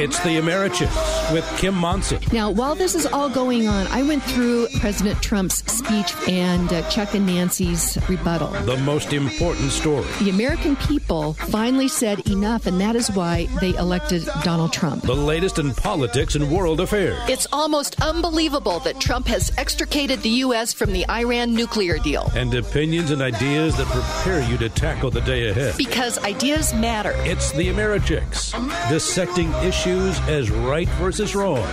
It's the Americhicks with Kim Monson. Now, while this is all going on, I went through President Trump's speech and uh, Chuck and Nancy's rebuttal. The most important story. The American people finally said enough, and that is why they elected Donald Trump. The latest in politics and world affairs. It's almost unbelievable that Trump has extricated the U.S. from the Iran nuclear deal. And opinions and ideas that prepare you to tackle the day ahead. Because ideas matter. It's the Americhicks, dissecting issues as right versus wrong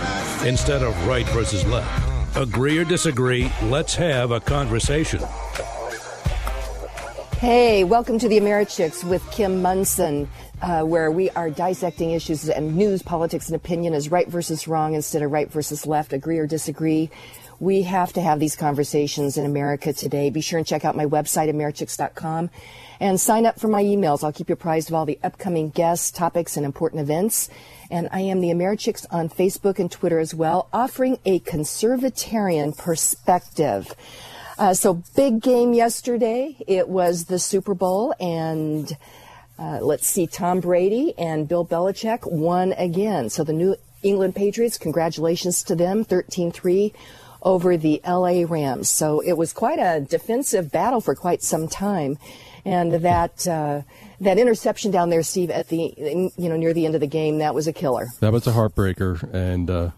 instead of right versus left. Agree or disagree, let's have a conversation. Hey, welcome to the Americhicks with Kim Monson, uh, where we are dissecting issues and news, politics, and opinion as right versus wrong instead of right versus left. Agree or disagree. We have to have these conversations in America today. Be sure and check out my website, Americhicks.com, and sign up for my emails. I'll keep you apprised of all the upcoming guests, topics, and important events. And I am the Americhicks on Facebook and Twitter as well, offering a conservatarian perspective. Uh, so big game yesterday. It was the Super Bowl and uh, let's see, Tom Brady and Bill Belichick won again. So the New England Patriots, congratulations to them, 13-3 over the LA Rams. So it was quite a defensive battle for quite some time. And that, uh, that interception down there, Steve, at the, you know, near the end of the game, that was a killer. That was a heartbreaker. And, uh,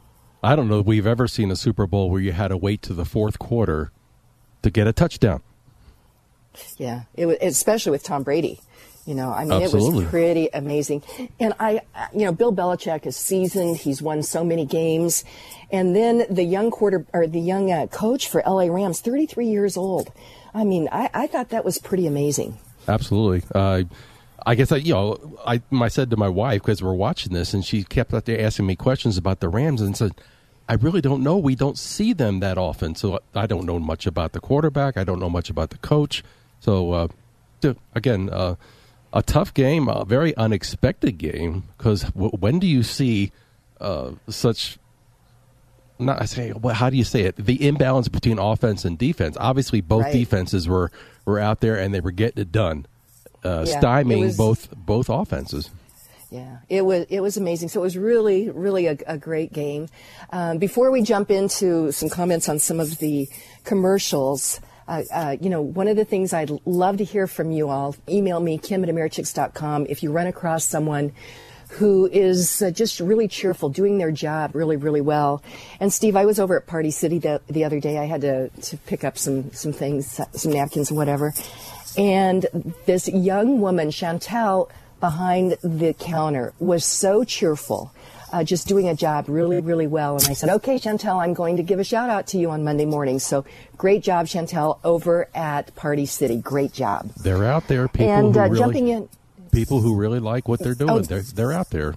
I don't know we've ever seen a Super Bowl where you had to wait to the fourth quarter to get a touchdown. Yeah, it was, especially with Tom Brady. You know, I mean, Absolutely. it was pretty amazing. And I, you know, Bill Belichick is seasoned. He's won so many games. And then the young quarter or the young uh, coach for LA Rams, 33 years old. I mean, I, I thought that was pretty amazing. Absolutely. Uh, I guess I, you know, I, I said to my wife because we're watching this, and she kept out there asking me questions about the Rams, and said, "I really don't know. We don't see them that often, so I don't know much about the quarterback. I don't know much about the coach. So, uh, again, uh, a tough game, a very unexpected game. Because w- when do you see uh, such? Not I say, well, how do you say it? The imbalance between offense and defense. Obviously, both Right. defenses were were out there and they were getting it done, uh, Yeah, stymieing was- both both offenses. Yeah, it was it was amazing. So it was really really a, a great game. Um, before we jump into some comments on some of the commercials, uh, uh, you know, one of the things I'd love to hear from you all. Email me kim at americhicks.com if you run across someone who is uh, just really cheerful, doing their job really really well. And Steve, I was over at Party City the, the other day. I had to to pick up some some things, some napkins and whatever. And this young woman, Chantel, behind the counter was so cheerful, uh, just doing a job really, really well. And I said, okay, Chantel, I'm going to give a shout out to you on Monday morning. So great job, Chantel, over at Party City. Great job. They're out there. People and uh, really, jumping in. People who really like what they're doing. Oh. They're they're out there.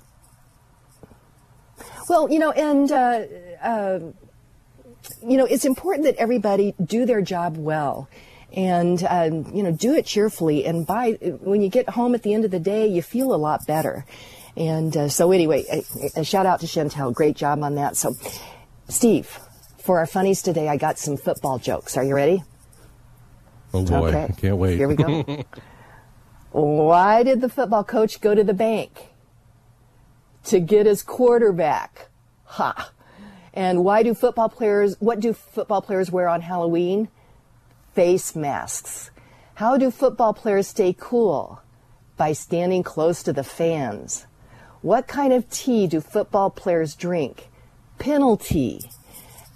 Well, you know, and uh, uh, you know, it's important that everybody do their job well, and um, you know, do it cheerfully. And by when you get home at the end of the day, you feel a lot better. And uh, so, anyway, a, a shout out to Chantel. Great job on that. So, Steve, for our funnies today, I got some football jokes. Are you ready? Oh boy, Okay. I can't wait. Here we go. Why did the football coach go to the bank? To get his quarterback. Ha. And why do football players, what do football players wear on Halloween? Face masks. How do football players stay cool? By standing close to the fans. What kind of tea do football players drink? Penalty.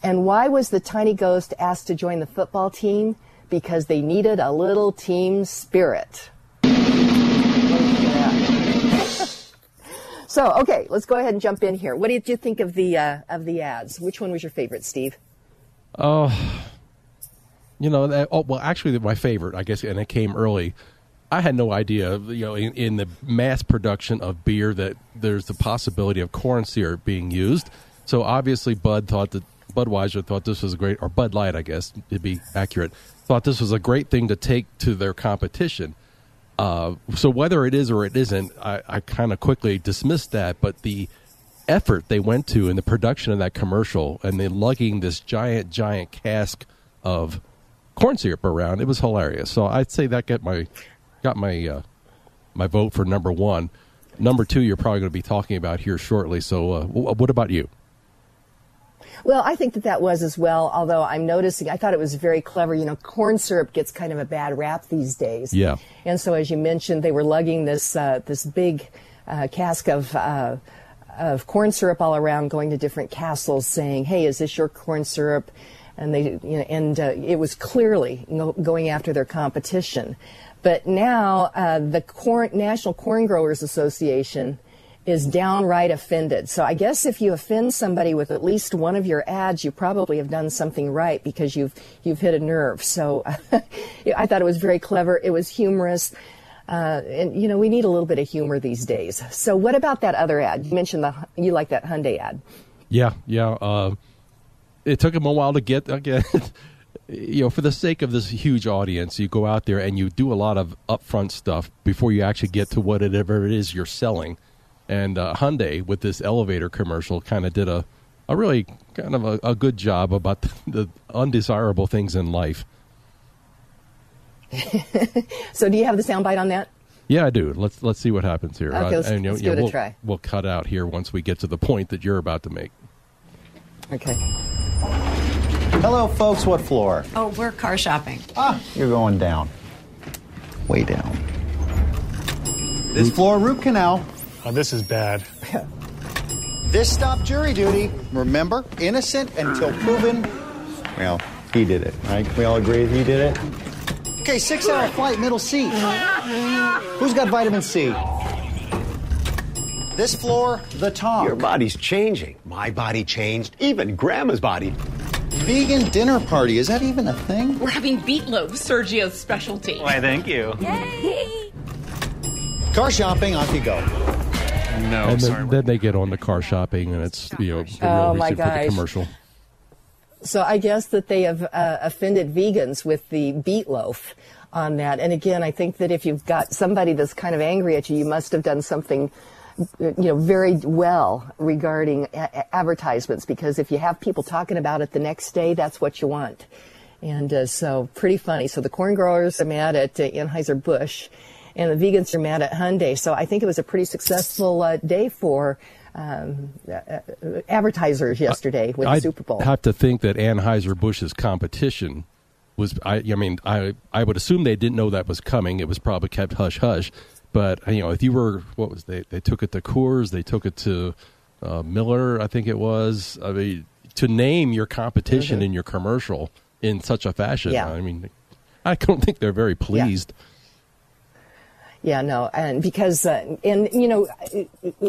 And why was the tiny ghost asked to join the football team? Because they needed a little team spirit. so, okay, let's go ahead and jump in here. What did you think of the uh, of the ads? Which one was your favorite, Steve? Oh, you know, that, oh, well, actually, my favorite, I guess, and it came early. I had no idea, you know, in, in the mass production of beer that there's the possibility of corn syrup being used. So obviously, Bud thought that Budweiser thought this was a great, or Bud Light, I guess, to be accurate, thought this was a great thing to take to their competition. Uh, so whether it is or it isn't, I, I kind of quickly dismissed that. But the effort they went to in the production of that commercial and then lugging this giant, giant cask of corn syrup around, it was hilarious. So I'd say that got my got my uh, my vote for number one. number two you're probably going to be talking about here shortly. So, uh, what about you? Well, I think that that was as well, although I'm noticing, I thought it was very clever. You know, corn syrup gets kind of a bad rap these days. Yeah. And so, as you mentioned, they were lugging this, uh, this big uh, cask of, uh, of corn syrup all around, going to different castles saying, hey, is this your corn syrup? And they, you know, and uh, it was clearly going after their competition. But now, uh, the corn, National Corn Growers Association is downright offended. So I guess if you offend somebody with at least one of your ads, you probably have done something right because you've you've hit a nerve. So I thought it was very clever. It was humorous. Uh, and you know we need a little bit of humor these days. So what about that other ad? You mentioned the you like that Hyundai ad. Yeah, yeah. Uh, it took him a while to get again. you know, for the sake of this huge audience, you go out there and you do a lot of upfront stuff before you actually get to whatever it is you're selling and uh, Hyundai with this elevator commercial kind of did a, a really kind of a, a good job about the, the, undesirable things in life. so, do you have the soundbite on that? Yeah, I do. Let's let's see what happens here. Okay, let's, uh, and, let's know, give it we'll, a try. We'll cut out here once we get to the point that you're about to make. Okay. Hello, folks. What floor? Oh, we're car shopping. Ah, you're going down. Way down. This floor, root canal. Oh, this is bad. this stopped jury duty. Remember, innocent until proven. Well, he did it, right? We all agree he did it. Okay, six-hour flight, middle seat. Who's got vitamin C? This floor, the top. Your body's changing. My body changed. Even Grandma's body. Vegan dinner party. Is that even a thing? We're having meatloaf, Sergio's specialty. Why, thank you. Yay! Car shopping, off you go. No, and sorry. then, then, they get on the car shopping, and it's you know the oh, real reason for the commercial. So I guess that they have uh, offended vegans with the beet loaf on that. And again, I think that if you've got somebody that's kind of angry at you, you must have done something, you know, very well regarding a- advertisements. Because if you have people talking about it the next day, that's what you want. And uh, so, pretty funny. So the corn growers are mad at uh, Anheuser Busch and the vegans are mad at Hyundai. So I think it was a pretty successful uh, day for um, uh, advertisers yesterday with I the Super Bowl. I have to think that Anheuser Busch's competition was. I, I mean, I I would assume they didn't know that was coming. It was probably kept hush hush. But you know, if you were what was they? They took it to Coors. They took it to uh, Miller. I think it was. I mean, to name your competition Mm-hmm. in your commercial in such a fashion. Yeah. I mean, I don't think they're very pleased. Yeah, no, and because uh, and you know,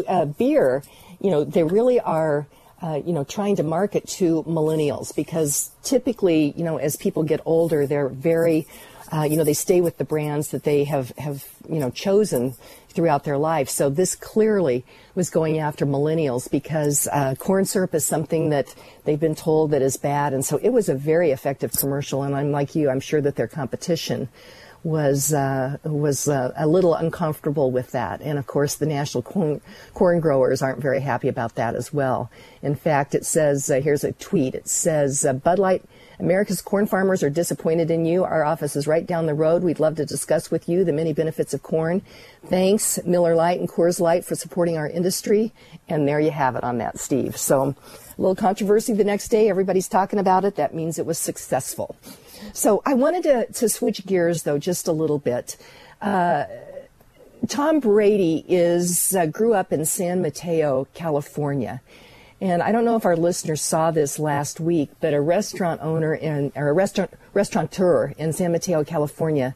uh, beer, you know, they really are. Uh, you know, trying to market to millennials because typically, you know, as people get older, they're very, uh, you know, they stay with the brands that they have have you know chosen throughout their life. So this clearly was going after millennials because uh, corn syrup is something that they've been told that is bad, and so it was a very effective commercial. And I'm like you, I'm sure that their competition was uh, was uh, a little uncomfortable with that, and of course the national corn, corn growers aren't very happy about that as well. In fact, it says uh, here's a tweet. It says uh, Bud Light. America's corn farmers are disappointed in you. Our office is right down the road. We'd love to discuss with you the many benefits of corn. Thanks, Miller Lite and Coors Light, for supporting our industry. And there you have it on that, Steve. So, a little controversy the next day. Everybody's talking about it. That means it was successful. So I wanted to, to switch gears though just a little bit. Uh, Tom Brady is uh, grew up in San Mateo, California. And I don't know if our listeners saw this last week, but a restaurant owner in, or a restaurant restaurateur in San Mateo, California,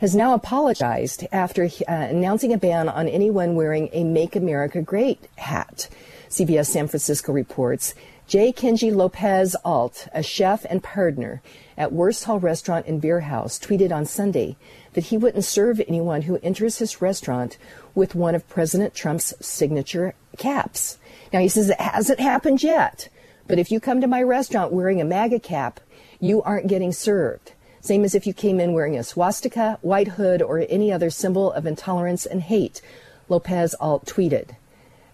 has now apologized after uh, announcing a ban on anyone wearing a "Make America Great" hat. CBS San Francisco reports. J. Kenji Lopez Alt, a chef and partner at Wursthall Restaurant and Bierhaus, tweeted on Sunday that he wouldn't serve anyone who enters his restaurant with one of President Trump's signature caps. Now, he says it hasn't happened yet, but if you come to my restaurant wearing a MAGA cap, you aren't getting served. Same as if you came in wearing a swastika, white hood, or any other symbol of intolerance and hate, Lopez Alt tweeted.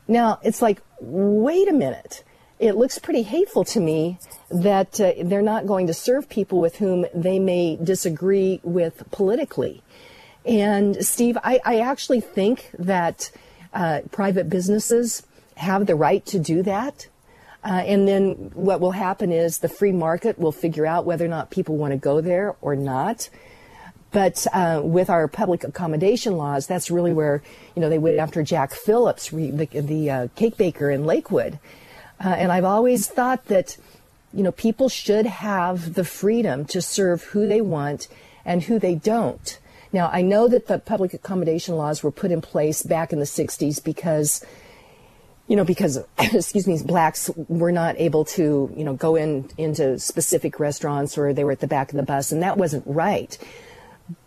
Now, it's like, wait a minute it looks pretty hateful to me that uh, they're not going to serve people with whom they may disagree with politically. And Steve, I, I actually think that Uh, private businesses have the right to do that. Uh, and then what will happen is the free market will figure out whether or not people want to go there or not. But uh, with our public accommodation laws, that's really where you know they went after Jack Phillips, the, the uh, cake baker in Lakewood. Uh, and I've always thought that you know people should have the freedom to serve who they want and who they don't. Now I know that the public accommodation laws were put in place back in the 60s because you know, because excuse me, blacks were not able to, you know, go in into specific restaurants or they were at the back of the bus, and that wasn't right.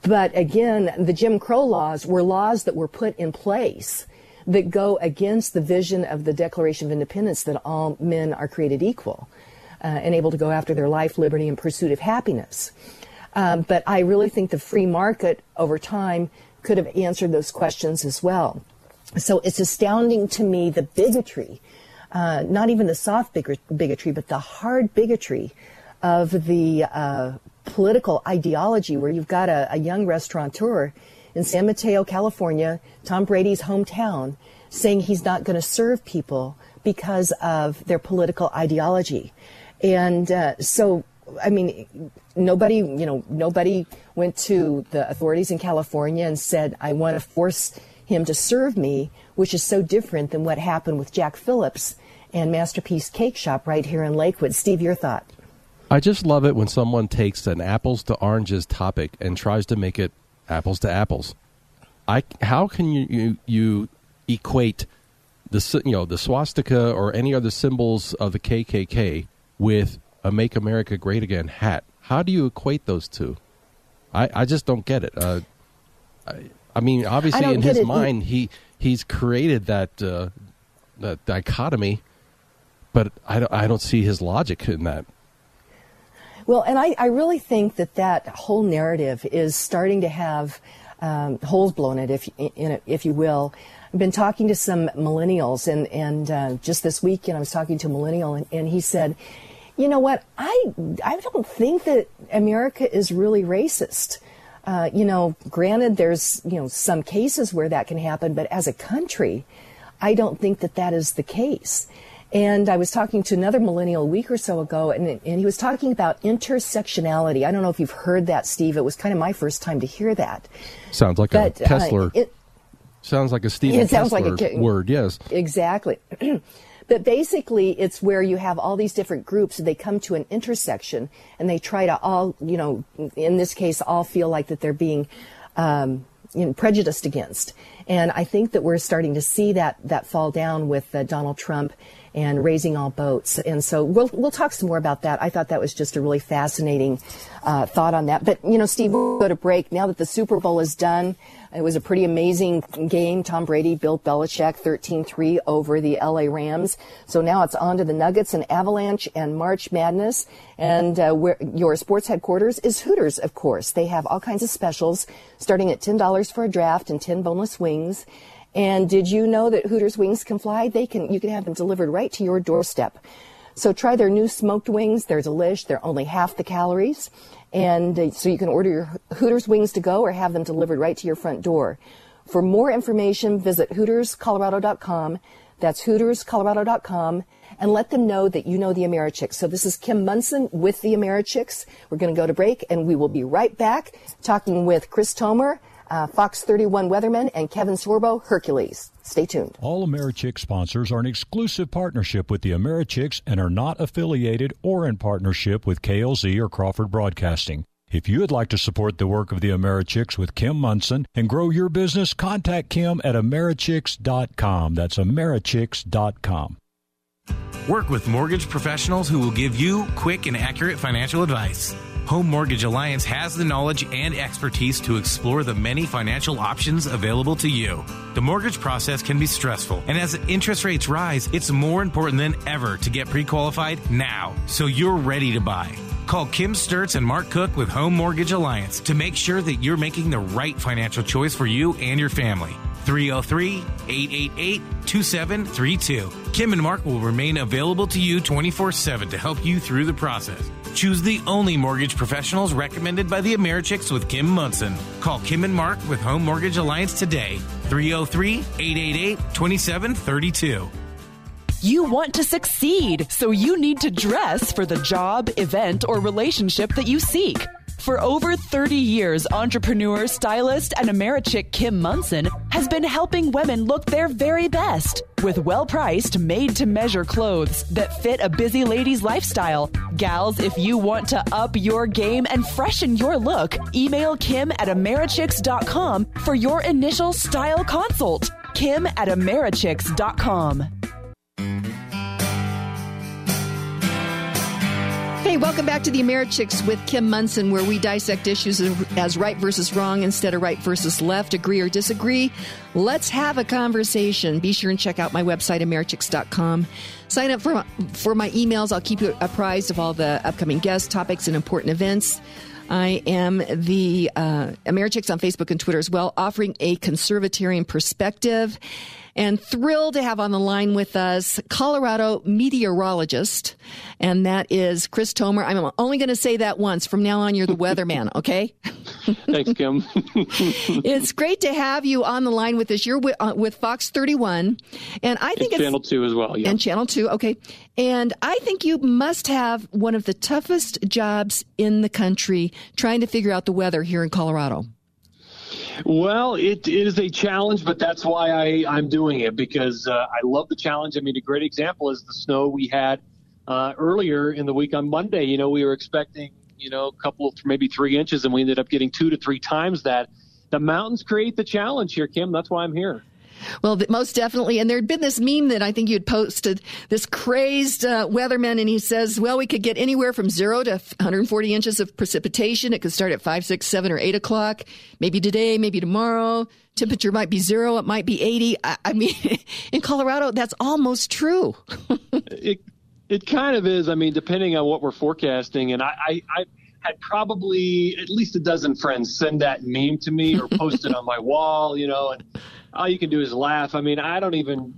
But again, the Jim Crow laws were laws that were put in place that go against the vision of the Declaration of Independence that all men are created equal uh, and able to go after their life, liberty, and pursuit of happiness. Um, but I really think the free market over time could have answered those questions as well. So it's astounding to me the bigotry, uh, not even the soft bigotry, but the hard bigotry of the uh, political ideology where you've got a, a young restaurateur in San Mateo, California, Tom Brady's hometown, saying he's not going to serve people because of their political ideology. And uh, so, I mean, nobody, you know, nobody went to the authorities in California and said, I want to force him to serve me, which is so different than what happened with Jack Phillips and Masterpiece Cake Shop right here in Lakewood. Steve, your thought? I just love it when someone takes an apples to oranges topic and tries to make it apples to apples. I how can you you, you equate the you know the swastika or any other symbols of the KKK with a "Make America Great Again" hat? How do you equate those two? I, I just don't get it. Uh, I, I mean, obviously, in his mind, he he's created that uh, that dichotomy, but I don't, I don't see his logic in that. Well, and I, I really think that that whole narrative is starting to have um, holes blown in it, if in it, if you will. I've been talking to some millennials, and and uh, just this weekend I was talking to a millennial, and, and he said, "You know what? I I don't think that America is really racist." Uh, you know, granted, there's you know some cases where that can happen, but as a country, I don't think that that is the case. And I was talking to another millennial a week or so ago, and, and he was talking about intersectionality. I don't know if you've heard that, Steve. It was kind of my first time to hear that. Sounds like but, a Kessler. Uh, it, sounds like a Stephen it sounds Kessler like a, word, yes. Exactly. But basically, it's where you have all these different groups. They come to an intersection and they try to all, you know, in this case, all feel like that they're being um, you know, prejudiced against. And I think that we're starting to see that that fall down with uh, Donald Trump and raising all boats. And so we'll we'll talk some more about that. I thought that was just a really fascinating uh, thought on that. But you know, Steve, we'll go to break now that the Super Bowl is done. It was a pretty amazing game. Tom Brady, Bill Belichick, 13-3 over the LA Rams. So now it's on to the Nuggets and Avalanche and March Madness. And uh, where your sports headquarters is Hooters, of course. They have all kinds of specials, starting at $10 for a draft and 10 boneless wings. And did you know that Hooters wings can fly? They can. You can have them delivered right to your doorstep. So try their new smoked wings. They're delish. They're only half the calories. And uh, so you can order your Hooters wings to go or have them delivered right to your front door. For more information, visit HootersColorado.com. That's HootersColorado.com and let them know that you know the Americhicks. So this is Kim Monson with the Americhicks. We're going to go to break and we will be right back talking with Chris Tomer, uh, Fox 31 weatherman, and Kevin Sorbo, Hercules. Stay tuned. All AmeriChicks sponsors are an exclusive partnership with the Americhicks and are not affiliated or in partnership with KLZ or Crawford Broadcasting. If you would like to support the work of the Americhicks with Kim Monson and grow your business, contact Kim at Americhicks.com. That's Americhicks.com. Work with mortgage professionals who will give you quick and accurate financial advice. Home Mortgage Alliance has the knowledge and expertise to explore the many financial options available to you. The mortgage process can be stressful, and as interest rates rise, it's more important than ever to get pre qualified now so you're ready to buy. Call Kim Sturts and Mark Cook with Home Mortgage Alliance to make sure that you're making the right financial choice for you and your family. 303 888 2732. Kim and Mark will remain available to you 24 7 to help you through the process. Choose the only mortgage professionals recommended by the Americhicks with Kim Monson. Call Kim and Mark with Home Mortgage Alliance today 303 888 2732. You want to succeed, so you need to dress for the job, event, or relationship that you seek. For over 30 years, entrepreneur, stylist, and Americhick Kim Monson has been helping women look their very best with well priced, made to measure clothes that fit a busy lady's lifestyle. Gals, if you want to up your game and freshen your look, email Kim at Americhicks.com for your initial style consult. Kim at Americhicks.com. Hey, welcome back to the Americhicks with Kim Monson, where we dissect issues as right versus wrong instead of right versus left, agree or disagree. Let's have a conversation. Be sure and check out my website, Americhicks.com. Sign up for, for my emails. I'll keep you apprised of all the upcoming guest topics and important events. I am the uh, Americhicks on Facebook and Twitter as well, offering a conservatarian perspective and thrilled to have on the line with us Colorado meteorologist, and that is Chris Tomer. I'm only going to say that once. From now on, you're the weatherman, okay? Thanks, Kim. it's great to have you on the line with us. You're with, uh, with Fox 31, and I think and it's Channel 2 as well. Yeah. And Channel 2, okay. And I think you must have one of the toughest jobs in the country trying to figure out the weather here in Colorado. Well, it, it is a challenge, but that's why I, I'm doing it because uh, I love the challenge. I mean, a great example is the snow we had uh, earlier in the week on Monday. You know, we were expecting, you know, a couple, maybe three inches, and we ended up getting two to three times that. The mountains create the challenge here, Kim. That's why I'm here. Well, most definitely. And there'd been this meme that I think you had posted, this crazed uh, weatherman, and he says, well, we could get anywhere from zero to 140 inches of precipitation. It could start at five, six, seven, or eight o'clock. Maybe today, maybe tomorrow. Temperature might be zero. It might be 80. I, I mean, in Colorado, that's almost true. it, it kind of is. I mean, depending on what we're forecasting. And I, I, I had probably at least a dozen friends send that meme to me or post it on my wall, you know, and all you can do is laugh. I mean, I don't even,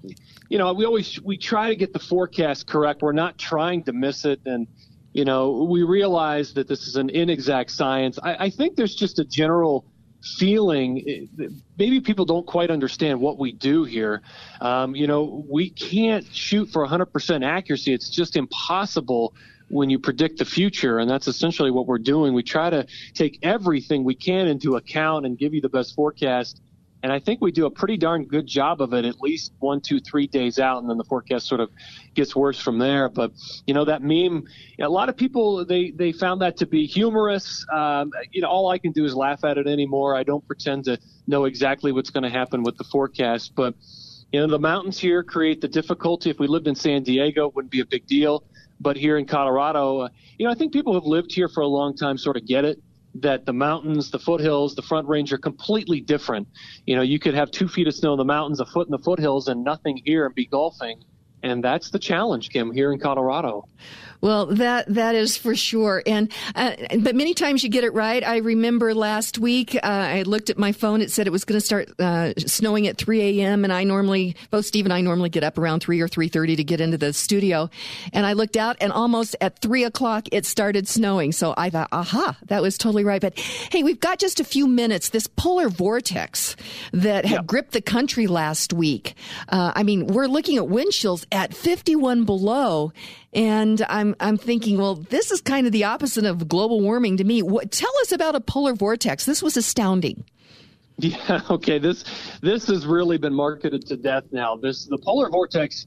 you know, we always we try to get the forecast correct. We're not trying to miss it, and you know, we realize that this is an inexact science. I, I think there's just a general feeling maybe people don't quite understand what we do here um, you know we can't shoot for 100% accuracy it's just impossible when you predict the future and that's essentially what we're doing we try to take everything we can into account and give you the best forecast and I think we do a pretty darn good job of it at least one, two, three days out, and then the forecast sort of gets worse from there. But you know that meme, a lot of people they they found that to be humorous. Um, you know, all I can do is laugh at it anymore. I don't pretend to know exactly what's going to happen with the forecast, but you know the mountains here create the difficulty. If we lived in San Diego, it wouldn't be a big deal. But here in Colorado, uh, you know, I think people who have lived here for a long time sort of get it that the mountains, the foothills, the front range are completely different. You know, you could have two feet of snow in the mountains, a foot in the foothills, and nothing here and be golfing. And that's the challenge, Kim, here in Colorado. Well, that that is for sure, and uh, but many times you get it right. I remember last week uh, I looked at my phone; it said it was going to start uh, snowing at 3 a.m. And I normally, both Steve and I normally get up around 3 or 3:30 to get into the studio, and I looked out, and almost at three o'clock it started snowing. So I thought, aha, that was totally right. But hey, we've got just a few minutes. This polar vortex that had yep. gripped the country last week. Uh, I mean, we're looking at wind chills at 51 below. And I'm I'm thinking, well, this is kind of the opposite of global warming to me. What, tell us about a polar vortex. This was astounding. Yeah. Okay. This this has really been marketed to death now. This the polar vortex.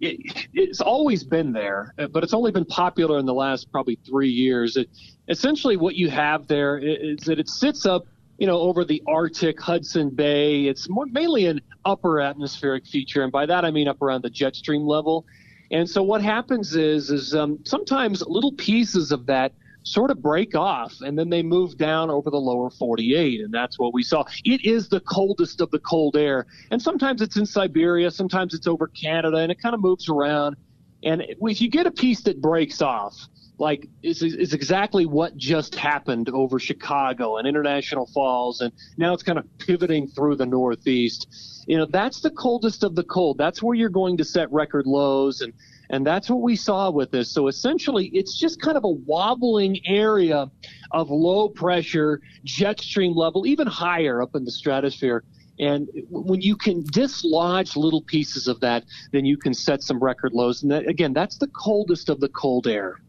It, it's always been there, uh, but it's only been popular in the last probably three years. It, essentially, what you have there is that it sits up, you know, over the Arctic, Hudson Bay. It's more, mainly an upper atmospheric feature, and by that I mean up around the jet stream level. And so what happens is, is um, sometimes little pieces of that sort of break off and then they move down over the lower 48 and that's what we saw. It is the coldest of the cold air and sometimes it's in siberia sometimes it's over canada and it kind of moves around. And if you get a piece that breaks off like it's, is exactly what just happened over chicago and international falls and now it's kind of pivoting through the northeast you know, that's the coldest of the cold. That's where you're going to set record lows and and that's what we saw with this. So essentially, it's just kind of a wobbling area of low pressure, jet stream level, even higher up in the stratosphere. And when you can dislodge little pieces of that, then you can set some record lows. And that, again, that's the coldest of the cold air.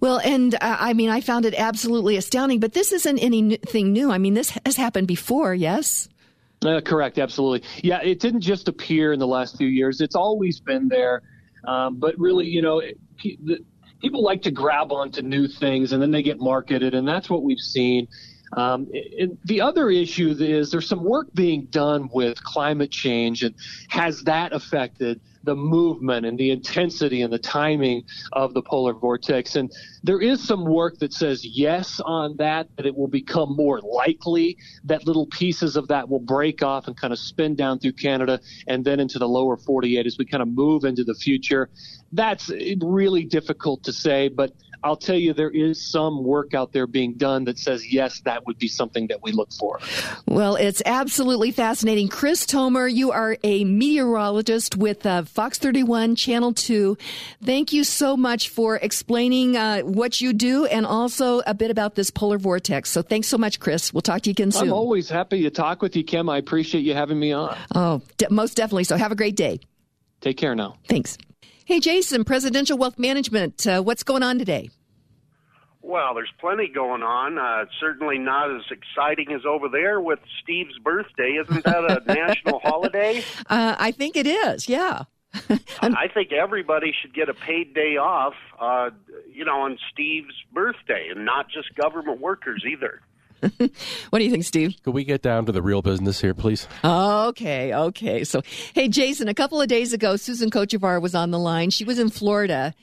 Well, and uh, I mean, I found it absolutely astounding, but this isn't anything new. I mean, this has happened before, yes? Uh, correct, absolutely. Yeah, it didn't just appear in the last few years, it's always been there. Um, but really, you know, it, the, people like to grab onto new things and then they get marketed, and that's what we've seen. Um, the other issue is there's some work being done with climate change, and has that affected the movement and the intensity and the timing of the polar vortex. And there is some work that says yes on that, that it will become more likely that little pieces of that will break off and kind of spin down through Canada and then into the lower 48 as we kind of move into the future. That's really difficult to say, but I'll tell you, there is some work out there being done that says, yes, that would be something that we look for. Well, it's absolutely fascinating. Chris Tomer, you are a meteorologist with uh, Fox 31, Channel 2. Thank you so much for explaining uh, what you do and also a bit about this polar vortex. So thanks so much, Chris. We'll talk to you again soon. I'm always happy to talk with you, Kim. I appreciate you having me on. Oh, de- most definitely. So have a great day. Take care now. Thanks. Hey, Jason, Presidential Wealth Management, uh, what's going on today? Well, there's plenty going on. Uh, certainly not as exciting as over there with Steve's birthday. Isn't that a national holiday? Uh, I think it is, yeah. I think everybody should get a paid day off, uh, you know, on Steve's birthday, and not just government workers either. what do you think, Steve? Could we get down to the real business here, please? Okay, okay. So, hey, Jason, a couple of days ago, Susan Kochevar was on the line. She was in Florida.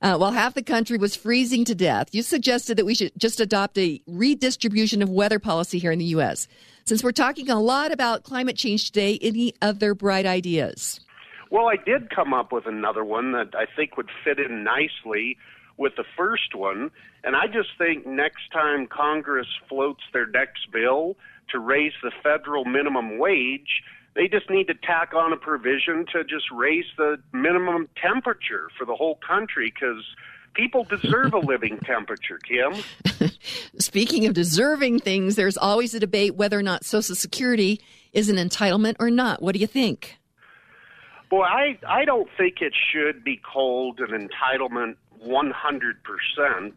Uh, while half the country was freezing to death, you suggested that we should just adopt a redistribution of weather policy here in the U.S. Since we're talking a lot about climate change today, any other bright ideas? Well, I did come up with another one that I think would fit in nicely with the first one. And I just think next time Congress floats their next bill to raise the federal minimum wage, they just need to tack on a provision to just raise the minimum temperature for the whole country because people deserve a living temperature, Kim. Speaking of deserving things, there's always a debate whether or not Social Security is an entitlement or not. What do you think? Boy, I, I don't think it should be called an entitlement 100%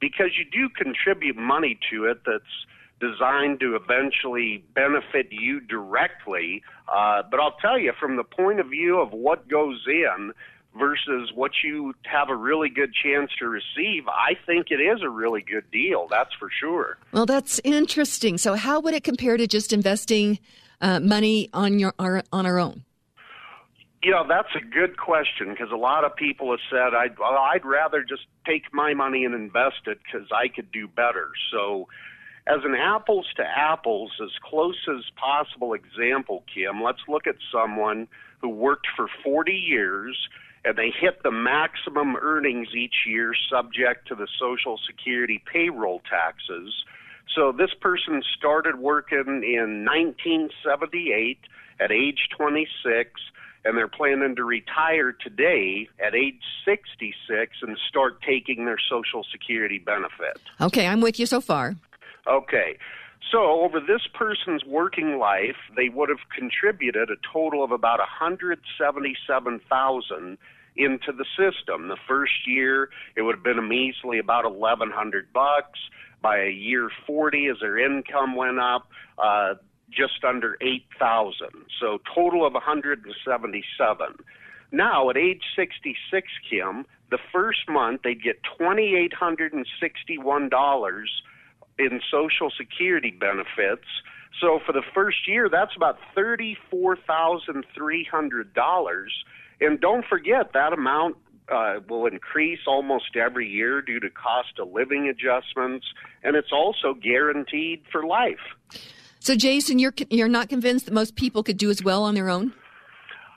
because you do contribute money to it that's designed to eventually benefit you directly. Uh, but I'll tell you, from the point of view of what goes in versus what you have a really good chance to receive, I think it is a really good deal. That's for sure. Well, that's interesting. So, how would it compare to just investing uh, money on your our, on our own? You know, that's a good question because a lot of people have said, I'd, well, I'd rather just take my money and invest it because I could do better. So, as an apples to apples, as close as possible example, Kim, let's look at someone who worked for 40 years and they hit the maximum earnings each year subject to the Social Security payroll taxes. So this person started working in 1978 at age 26 and they're planning to retire today at age 66 and start taking their Social Security benefit. Okay, I'm with you so far. Okay. So, over this person's working life, they would have contributed a total of about 177,000 into the system. The first year, it would have been a measly about 1,100 bucks. By a year 40, as their income went up, uh, just under 8,000. So total of 177. Now at age 66, Kim, the first month they'd get $2,861 in Social Security benefits. So for the first year, that's about $34,300. And don't forget that amount uh, will increase almost every year due to cost of living adjustments, and it's also guaranteed for life. So, Jason, you're you're not convinced that most people could do as well on their own.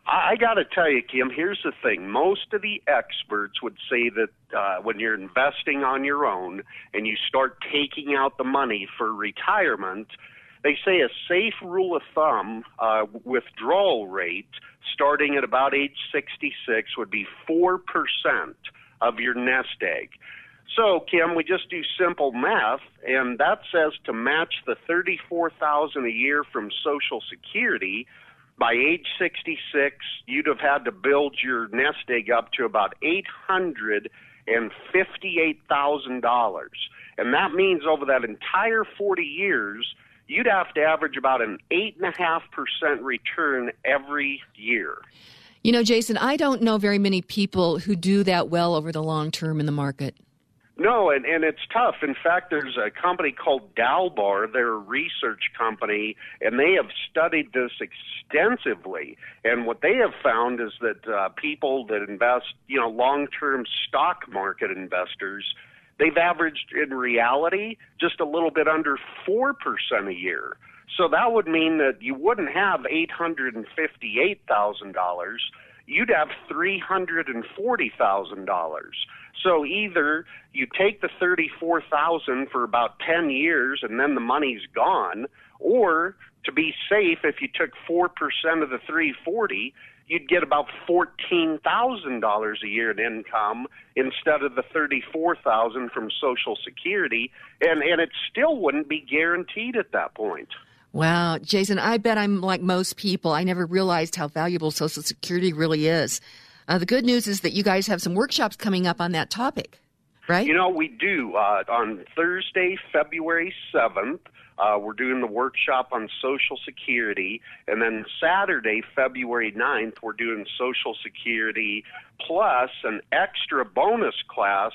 I, got to tell you, Kim. Here's the thing: most of the experts would say that uh, when you're investing on your own and you start taking out the money for retirement, they say a safe rule of thumb uh, withdrawal rate starting at about age 66 would be four percent of your nest egg. So, Kim, we just do simple math, and that says to match the 34000 a year from Social Security, by age 66, you'd have had to build your nest egg up to about $858,000. And that means over that entire 40 years, you'd have to average about an 8.5% return every year. You know, Jason, I don't know very many people who do that well over the long term in the market. No, and, and it's tough. In fact, there's a company called Dalbar. They're a research company, and they have studied this extensively. And what they have found is that uh, people that invest, you know, long-term stock market investors, they've averaged in reality just a little bit under 4% a year. So that would mean that you wouldn't have $858,000. You'd have $340,000. So either you take the 34,000 for about 10 years and then the money's gone, or to be safe if you took 4% of the 340, you'd get about $14,000 a year in income instead of the 34,000 from social security and and it still wouldn't be guaranteed at that point. Wow, Jason, I bet I'm like most people. I never realized how valuable Social Security really is. Uh, the good news is that you guys have some workshops coming up on that topic, right? You know, we do. Uh, on Thursday, February 7th, uh, we're doing the workshop on Social Security. And then Saturday, February 9th, we're doing Social Security plus an extra bonus class,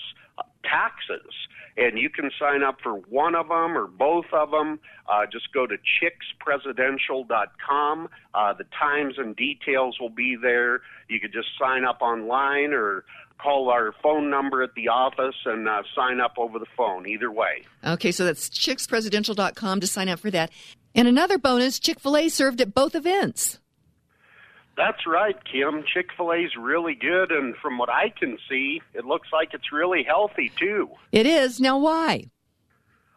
taxes. And you can sign up for one of them or both of them. Uh, just go to chickspresidential.com. Uh, the times and details will be there. You could just sign up online or call our phone number at the office and uh, sign up over the phone. Either way. Okay, so that's chickspresidential.com to sign up for that. And another bonus Chick fil A served at both events. That's right, Kim. Chick fil A's really good, and from what I can see, it looks like it's really healthy, too. It is. Now, why?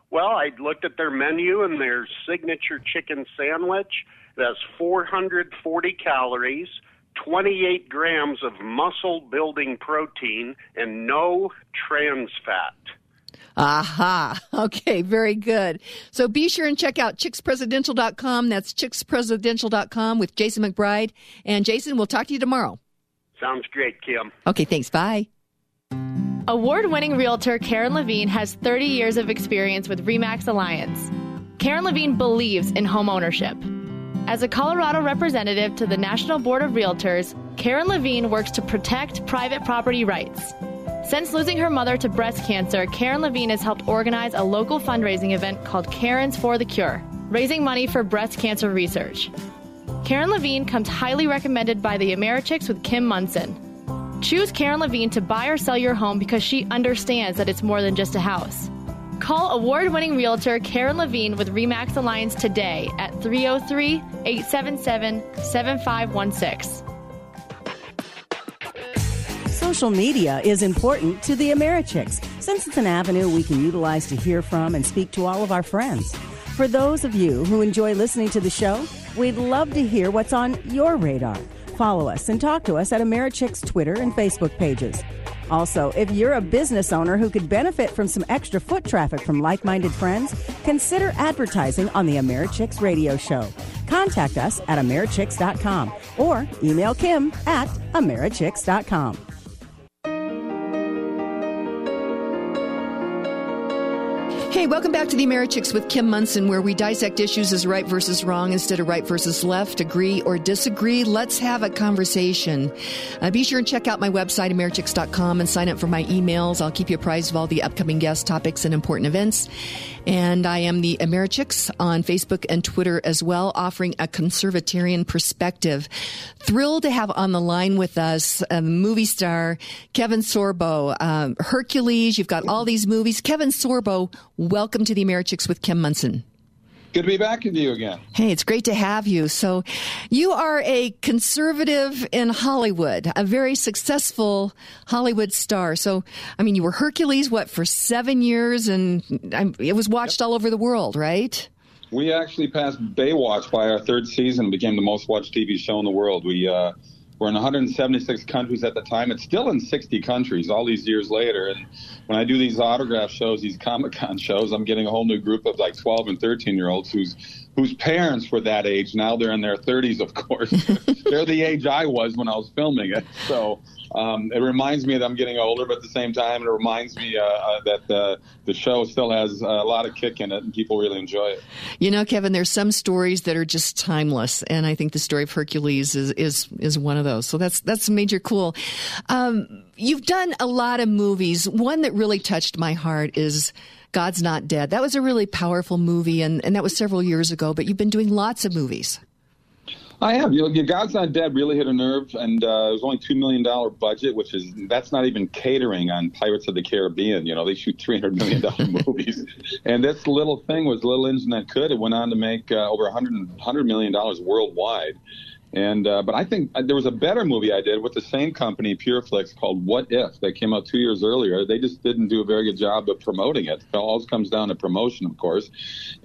Well, I looked at their menu, and their signature chicken sandwich it has 440 calories, 28 grams of muscle building protein, and no trans fat. Aha. Okay, very good. So be sure and check out chickspresidential.com. That's chickspresidential.com with Jason McBride. And Jason, we'll talk to you tomorrow. Sounds great, Kim. Okay, thanks. Bye. Award winning realtor Karen Levine has 30 years of experience with REMAX Alliance. Karen Levine believes in home ownership. As a Colorado representative to the National Board of Realtors, Karen Levine works to protect private property rights. Since losing her mother to breast cancer, Karen Levine has helped organize a local fundraising event called Karen's for the Cure, raising money for breast cancer research. Karen Levine comes highly recommended by the Americhicks with Kim Monson. Choose Karen Levine to buy or sell your home because she understands that it's more than just a house. Call award winning realtor Karen Levine with REMAX Alliance today at 303 877 7516. Social media is important to the Americhicks since it's an avenue we can utilize to hear from and speak to all of our friends. For those of you who enjoy listening to the show, we'd love to hear what's on your radar. Follow us and talk to us at Americhicks Twitter and Facebook pages. Also, if you're a business owner who could benefit from some extra foot traffic from like minded friends, consider advertising on the Americhicks radio show. Contact us at Americhicks.com or email Kim at Americhicks.com. Hey, welcome back to the Americhicks with Kim Monson, where we dissect issues as right versus wrong instead of right versus left, agree or disagree. Let's have a conversation. Uh, be sure and check out my website, Americhicks.com, and sign up for my emails. I'll keep you apprised of all the upcoming guest topics and important events. And I am the Americhicks on Facebook and Twitter as well, offering a conservatarian perspective. Thrilled to have on the line with us a movie star, Kevin Sorbo. Um, Hercules, you've got all these movies. Kevin Sorbo, welcome to the Americhicks with Kim Monson. Good to be back with you again. Hey, it's great to have you. So, you are a conservative in Hollywood, a very successful Hollywood star. So, I mean, you were Hercules, what, for seven years, and it was watched yep. all over the world, right? We actually passed Baywatch by our third season, and became the most watched TV show in the world. We uh, We're in 176 countries at the time. It's still in 60 countries all these years later. And when I do these autograph shows, these Comic Con shows, I'm getting a whole new group of like 12 and 13 year olds whose whose parents were that age. Now they're in their 30s, of course. they're the age I was when I was filming it. So um, it reminds me that I'm getting older, but at the same time, it reminds me uh, uh, that uh, the show still has a lot of kick in it, and people really enjoy it. You know, Kevin, there's some stories that are just timeless, and I think the story of Hercules is is is one of those. So that's that's major cool. Um, you've done a lot of movies. One that really touched my heart is. God's Not Dead. That was a really powerful movie, and, and that was several years ago, but you've been doing lots of movies. I have. You know, God's Not Dead really hit a nerve, and uh, it was only two million dollar budget, which is that's not even catering on Pirates of the Caribbean. You know, they shoot three hundred million dollar movies, and this little thing was little engine that could. It went on to make uh, over 100 hundred million dollars worldwide. And uh, but I think uh, there was a better movie I did with the same company, Pureflix, called What If, that came out two years earlier. They just didn't do a very good job of promoting it. It all comes down to promotion, of course.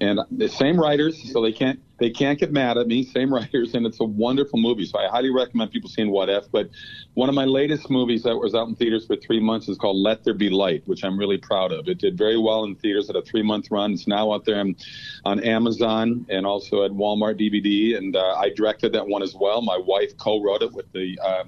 And the same writers, so they can't they can't get mad at me. Same writers, and it's a wonderful movie. So I highly recommend people seeing What If. But one of my latest movies that was out in theaters for three months is called Let There Be Light, which I'm really proud of. It did very well in theaters at a three month run. It's now out there on, on Amazon and also at Walmart DVD. And uh, I directed that one as well. My wife co-wrote it with the. Uh,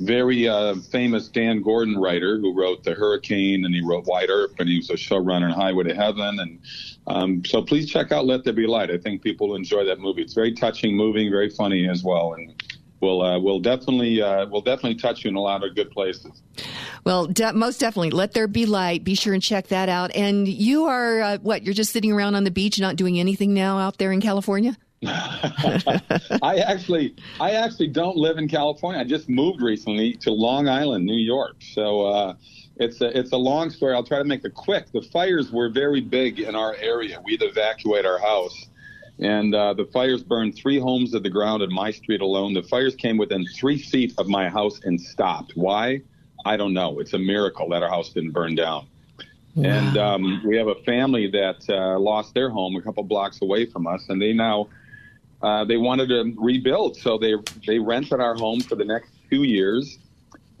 very uh, famous Dan Gordon writer who wrote The Hurricane and he wrote Wyatt Earp and he was a showrunner in Highway to Heaven and um, so please check out Let There Be Light. I think people will enjoy that movie. It's very touching, moving, very funny as well, and will uh, will definitely uh, will definitely touch you in a lot of good places. Well, de- most definitely. Let there be light. Be sure and check that out. And you are uh, what? You're just sitting around on the beach, not doing anything now out there in California. I actually, I actually don't live in California. I just moved recently to Long Island, New York. So uh, it's a, it's a long story. I'll try to make it quick. The fires were very big in our area. We'd evacuate our house, and uh, the fires burned three homes to the ground in my street alone. The fires came within three feet of my house and stopped. Why? I don't know. It's a miracle that our house didn't burn down. Wow. And um, we have a family that uh, lost their home a couple blocks away from us, and they now uh, they wanted to rebuild, so they they rented our home for the next two years.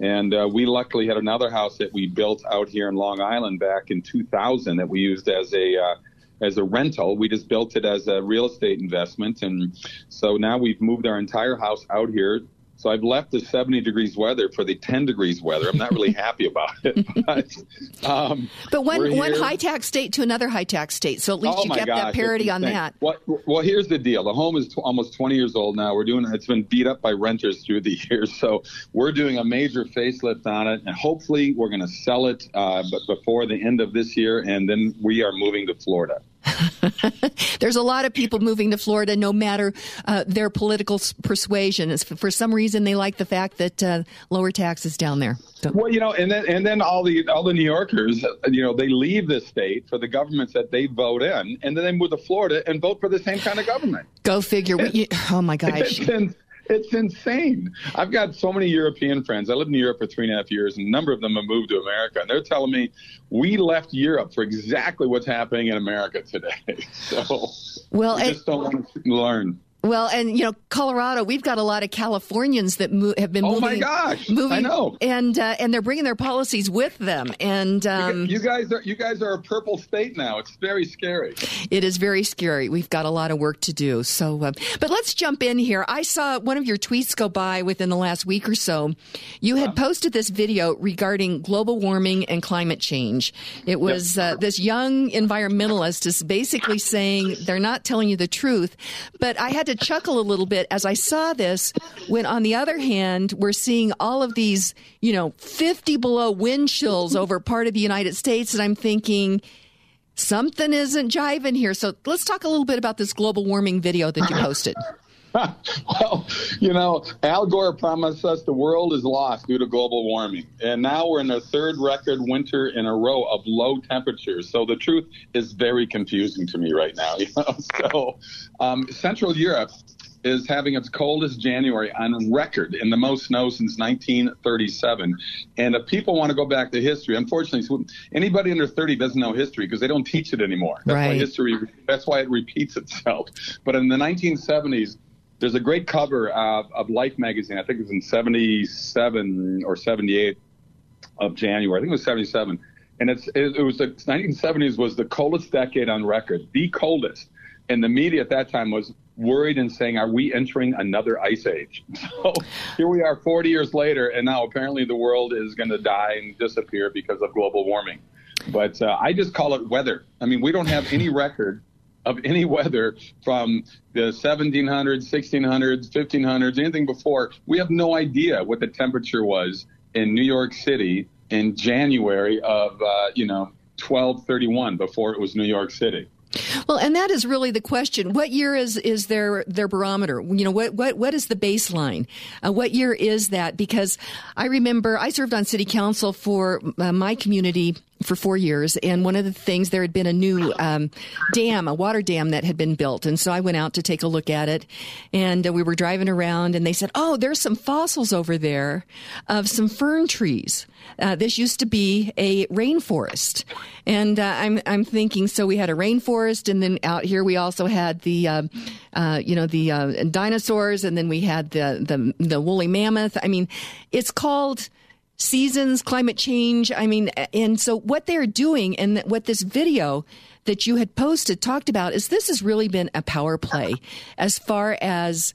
And uh, we luckily had another house that we built out here in Long Island back in 2000 that we used as a uh, as a rental. We just built it as a real estate investment, and so now we've moved our entire house out here so I've left the 70 degrees weather for the 10 degrees weather. I'm not really happy about it. But, um, but one, one high tax state to another high tax state. So at least oh you get gosh, that parity on that. Well, well, here's the deal. The home is t- almost 20 years old now. We're doing it's been beat up by renters through the years. So we're doing a major facelift on it. And hopefully we're going to sell it uh, but before the end of this year. And then we are moving to Florida. There's a lot of people moving to Florida, no matter uh, their political persuasion. It's for some reason, they like the fact that uh, lower taxes down there. So. Well, you know, and then and then all the all the New Yorkers, you know, they leave the state for the governments that they vote in, and then they move to Florida and vote for the same kind of government. Go figure. oh my gosh. It's insane. I've got so many European friends. I lived in Europe for three and a half years, and a number of them have moved to America. And they're telling me we left Europe for exactly what's happening in America today. So well, we just don't want to learn. Well, and you know, Colorado, we've got a lot of Californians that mo- have been moving. Oh my gosh! moving, I know, and uh, and they're bringing their policies with them. And um, you, guys are you guys are a purple state now. It's very scary. It is very scary. We've got a lot of work to do. So, uh, but let's jump in here. I saw one of your tweets go by within the last week or so. You had posted this video regarding global warming and climate change. It was yep. uh, this young environmentalist is basically saying they're not telling you the truth, but I had to chuckle a little bit as I saw this when, on the other hand, we're seeing all of these, you know, 50 below wind chills over part of the United States. And I'm thinking, something isn't jiving here. So let's talk a little bit about this global warming video that you posted. well, you know, Al Gore promised us the world is lost due to global warming. And now we're in a third record winter in a row of low temperatures. So the truth is very confusing to me right now. You know? So um, Central Europe is having its coldest January on record and the most snow since 1937. And if people want to go back to history, unfortunately, anybody under 30 doesn't know history because they don't teach it anymore. That's right. why history, that's why it repeats itself. But in the 1970s, there's a great cover of, of Life magazine. I think it was in 77 or 78 of January. I think it was 77. And it's, it, it was the 1970s was the coldest decade on record, the coldest. And the media at that time was worried and saying, are we entering another ice age? So here we are 40 years later, and now apparently the world is going to die and disappear because of global warming. But uh, I just call it weather. I mean, we don't have any record of any weather from the 1700s, 1600s, 1500s, anything before. We have no idea what the temperature was in New York City in January of, uh, you know, 1231 before it was New York City. Well, and that is really the question. What year is is their their barometer? You know, what what what is the baseline? Uh, what year is that? Because I remember I served on city council for uh, my community for four years, and one of the things there had been a new um, dam, a water dam that had been built, and so I went out to take a look at it, and uh, we were driving around, and they said, "Oh, there's some fossils over there of some fern trees. Uh, this used to be a rainforest," and uh, I'm I'm thinking, so we had a rainforest, and then out here we also had the, uh, uh, you know, the uh, dinosaurs, and then we had the the the woolly mammoth. I mean, it's called seasons, climate change. I mean, and so what they're doing and what this video that you had posted talked about is this has really been a power play as far as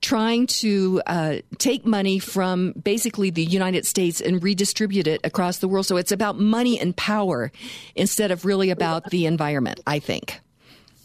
trying to uh, take money from basically the United States and redistribute it across the world. So it's about money and power instead of really about the environment, I think.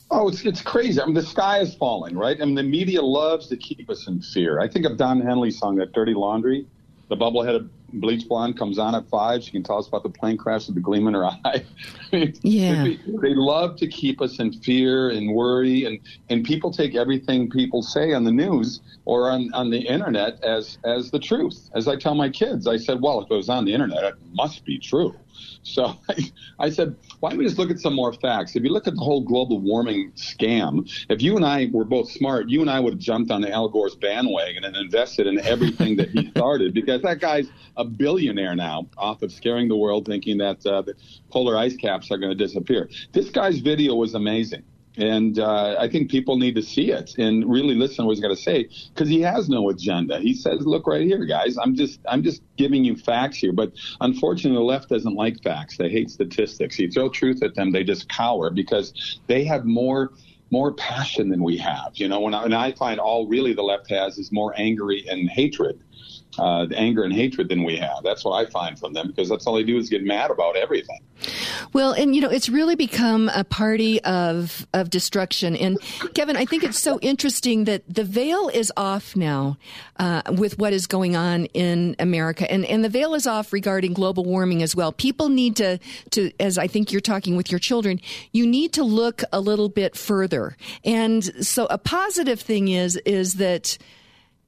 Oh, it's, it's crazy. I mean, the sky is falling, right? I mean, the media loves to keep us in fear. I think of Don Henley's song, that Dirty Laundry. The bubbleheaded bleach blonde comes on at five. She can tell us about the plane crash with the gleam in her eye. yeah. They, love to keep us in fear and worry, and, and people take everything people say on the news or on, on the internet as, as the truth. As I tell my kids, I said, well, if it was on the internet, it must be true. So I, I, said, why don't we just look at some more facts? If you look at the whole global warming scam, if you and I were both smart, you and I would have jumped on the Al Gore's bandwagon and invested in everything that he started because that guy's a billionaire now off of scaring the world, thinking that uh, the polar ice caps are going to disappear. This guy's video was amazing. And uh, I think people need to see it and really listen to what he's got to say because he has no agenda. He says, "Look right here, guys. I'm just I'm just giving you facts here." But unfortunately, the left doesn't like facts. They hate statistics. You throw truth at them, they just cower because they have more more passion than we have. You know, when I, and I find all really the left has is more angry and hatred uh, the anger and hatred than we have. That's what I find from them because that's all they do is get mad about everything. Well, and you know, it's really become a party of of destruction. And Kevin, I think it's so interesting that the veil is off now uh, with what is going on in America, and and the veil is off regarding global warming as well. People need to to, as I think you're talking with your children, you need to look a little bit further. And so, a positive thing is is that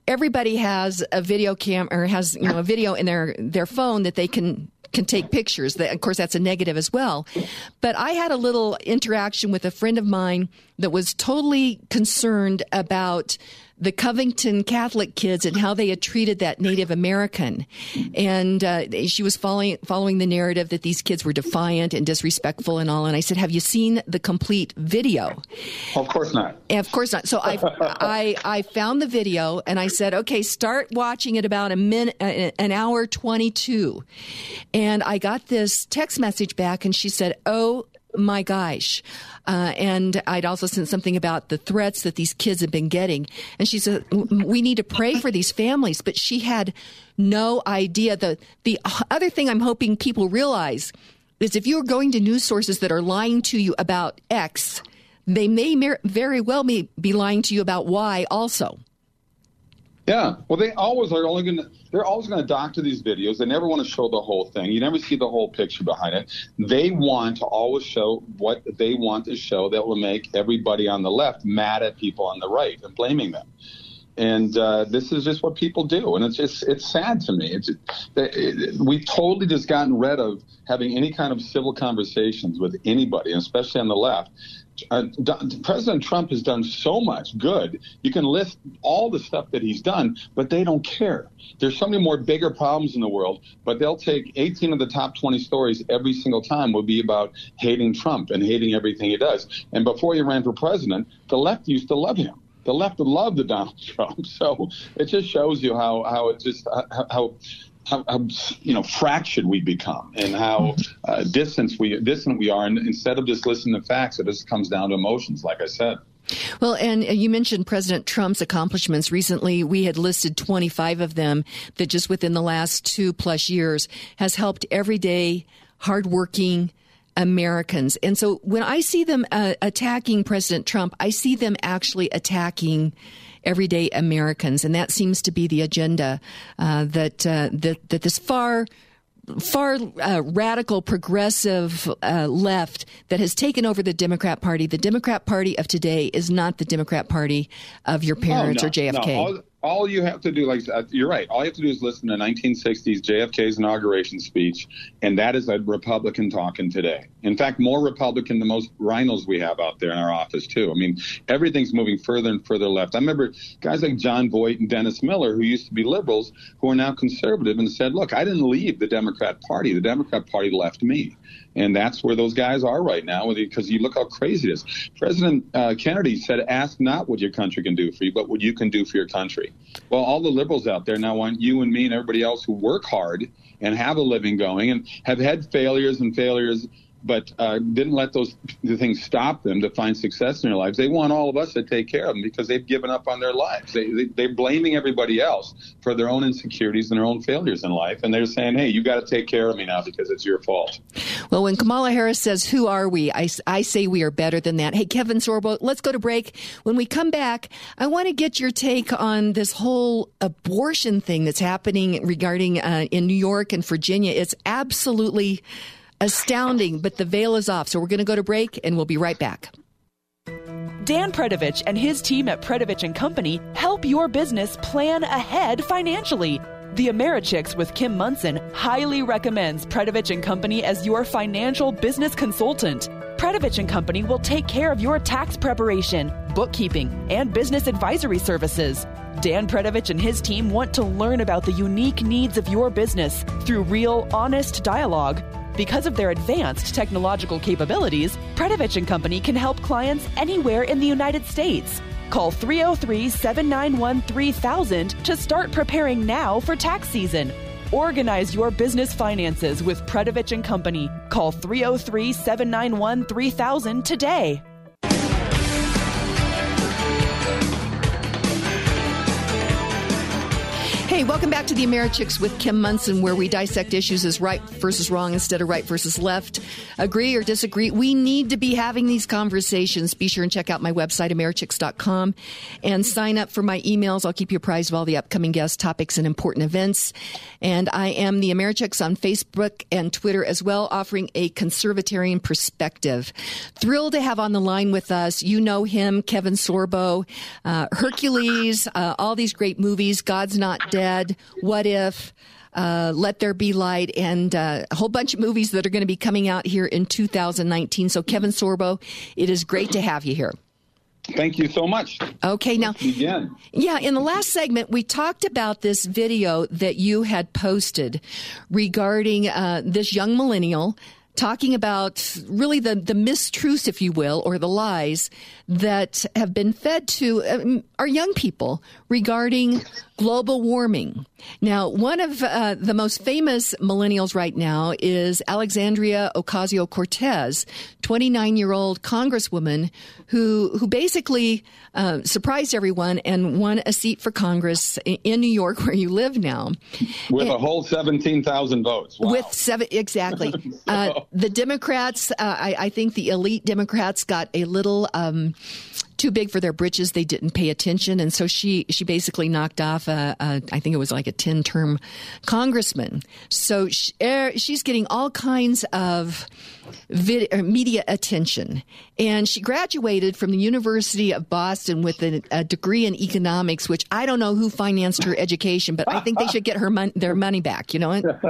everybody has a video cam or has you know a video in their their phone that they can can take pictures. That, of course, that's a negative as well. But I had a little interaction with a friend of mine that was totally concerned about the Covington Catholic kids and how they had treated that Native American. And uh, she was following following the narrative that these kids were defiant and disrespectful and all. And I said, "Have you seen the complete video?" Of course not. And of course not. So I I I found the video and I said, "Okay, start watching it about a minute, uh, an hour twenty two. And I got this text message back, and she said, "Oh." My gosh. Uh, and I'd also sent something about the threats that these kids have been getting. And she said, we need to pray for these families. But she had no idea. The, the other thing I'm hoping people realize is if you're going to news sources that are lying to you about X, they may mer- very well be lying to you about Y also. Yeah, well, they always are only going to. They're always going to doctor these videos. They never want to show the whole thing. You never see the whole picture behind it. They want to always show what they want to show that will make everybody on the left mad at people on the right and blaming them. And uh, this is just what people do, and it's just it's sad to me. It's it, we've totally just gotten rid of having any kind of civil conversations with anybody, especially on the left uh, President Trump has done so much good. You can list all the stuff that he's done, but they don't care. There's so many more bigger problems in the world, but they'll take 18 of the top 20 stories every single time will be about hating Trump and hating everything he does. And before he ran for president, the left used to love him. the left loved the Donald Trump. So it just shows you how how it just how, how how, how, you know fractured we become and how uh, distant we distant we are. And instead of just listening to facts, it just comes down to emotions, like I said. Well, and you mentioned President Trump's accomplishments. Recently, we had listed 25 of them that just within the last two plus years has helped everyday, hardworking Americans. And so when I see them uh, attacking President Trump, I see them actually attacking everyday Americans, and that seems to be the agenda uh, that, uh, that that this far far uh, radical progressive uh, left that has taken over the Democrat Party. The Democrat Party of today is not the Democrat Party of your parents oh, no, or JFK. No, all, all, you have to do, like uh, you're right, all you have to do is listen to 1960s JFK's inauguration speech, and that is a Republican talking today. In fact, more Republican than most RINOs we have out there in our office too. I mean, everything's moving further and further left. I remember guys like Jon Voight and Dennis Miller, who used to be liberals, who are now conservative, and said, "Look, I didn't leave the Democrat Party. The Democrat Party left me." And that's where those guys are right now because you look how crazy it is. President uh, Kennedy said, ask not what your country can do for you, but what you can do for your country. Well, all the liberals out there now want you and me and everybody else who work hard and have a living going and have had failures and failures but uh, didn't let those things stop them to find success in their lives. They want all of us to take care of them because they've given up on their lives. They, they, they're blaming everybody else for their own insecurities and their own failures in life. And they're saying, hey, you got to take care of me now because it's your fault. Well, when Kamala Harris says, who are we? I, I say we are better than that. Hey, Kevin Sorbo, let's go to break. When we come back, I want to get your take on this whole abortion thing that's happening regarding uh, in New York and Virginia. It's absolutely astounding, but the veil is off. So we're going to go to break and we'll be right back. Dan Predovich and his team at Predovich and Company help your business plan ahead financially. The Americhicks with Kim Monson highly recommends Predovich and Company as your financial business consultant. Predovich and Company will take care of your tax preparation, bookkeeping, and business advisory services. Dan Predovich and his team want to learn about the unique needs of your business through real, honest dialogue because of their advanced technological capabilities, Predovich and Company can help clients anywhere in the United States. Call 303 791 3000 to start preparing now for tax season. Organize your business finances with Predovich and Company. Call 303 791 3000 today. Hey, welcome back to the Americhicks with Kim Monson, where we dissect issues as right versus wrong instead of right versus left. Agree or disagree? We need to be having these conversations. Be sure and check out my website, americhicks.com, and sign up for my emails. I'll keep you apprised of all the upcoming guest topics and important events. And I am the Americhicks on Facebook and Twitter as well, offering a conservatarian perspective. Thrilled to have on the line with us. You know him, Kevin Sorbo, uh, Hercules, uh, all these great movies. God's Not Dead. What If, uh, Let There Be Light, and uh, a whole bunch of movies that are going to be coming out here in 2019. So, Kevin Sorbo, it is great to have you here. Thank you so much. Okay, now, begin. yeah, in the last segment, we talked about this video that you had posted regarding uh, this young millennial talking about really the, the mistruths, if you will, or the lies that have been fed to um, our young people regarding global warming. Now, one of uh, the most famous millennials right now is Alexandria Ocasio Cortez, 29 year old congresswoman who, who basically uh, surprised everyone and won a seat for Congress in New York, where you live now. With and, a whole 17,000 votes. Wow. With seven, exactly. uh, the Democrats, uh, I, I, think the elite Democrats got a little. Um, too big for their britches. They didn't pay attention, and so she she basically knocked off a, a I think it was like a ten term congressman. So she, er, she's getting all kinds of vid, uh, media attention, and she graduated from the University of Boston with a, a, degree in economics, which I don't know who financed her education, but I think they should get her mon- their money back. You know.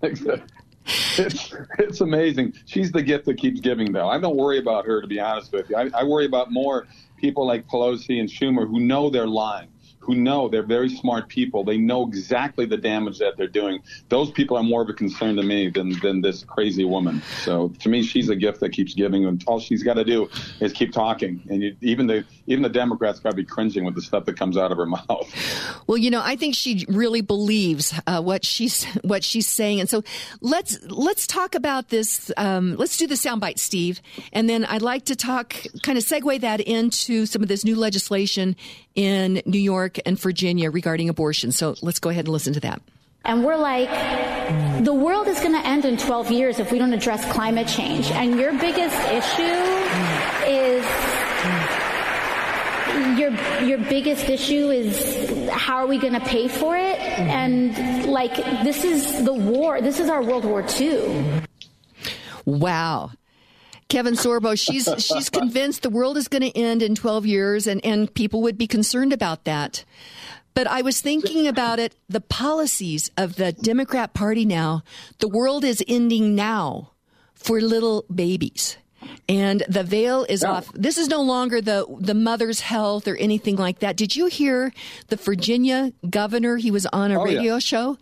it's, it's amazing. She's the gift that keeps giving, though. I don't worry about her, to be honest with you. I, I worry about more people like Pelosi and Schumer who know they're lying, who know they're very smart people. They know exactly the damage that they're doing. Those people are more of a concern to me than than this crazy woman. So to me, she's a gift that keeps giving, and all she's got to do is keep talking. And you, even the even the Democrats got to be cringing with the stuff that comes out of her mouth. Well, you know, I think she really believes uh, what she's what she's saying, and so let's let's talk about this. Um, let's do the soundbite, Steve, and then I'd like to talk, kind of segue that into some of this new legislation in New York and Virginia regarding abortion. So let's go ahead and listen to that. And we're like, the world is going to end in 12 years if we don't address climate change. And your biggest issue is your your biggest issue is how are we going to pay for it? Mm-hmm. And like this is the war. This is our World War II. Wow. Kevin Sorbo, she's she's convinced the world is going to end in 12 years and and people would be concerned about that. But I was thinking about it, the policies of the Democrat Party now, the world is ending now for little babies. And the veil is off. This is no longer the the mother's health or anything like that. Did you hear the Virginia governor? He was on a Oh, yeah. radio show.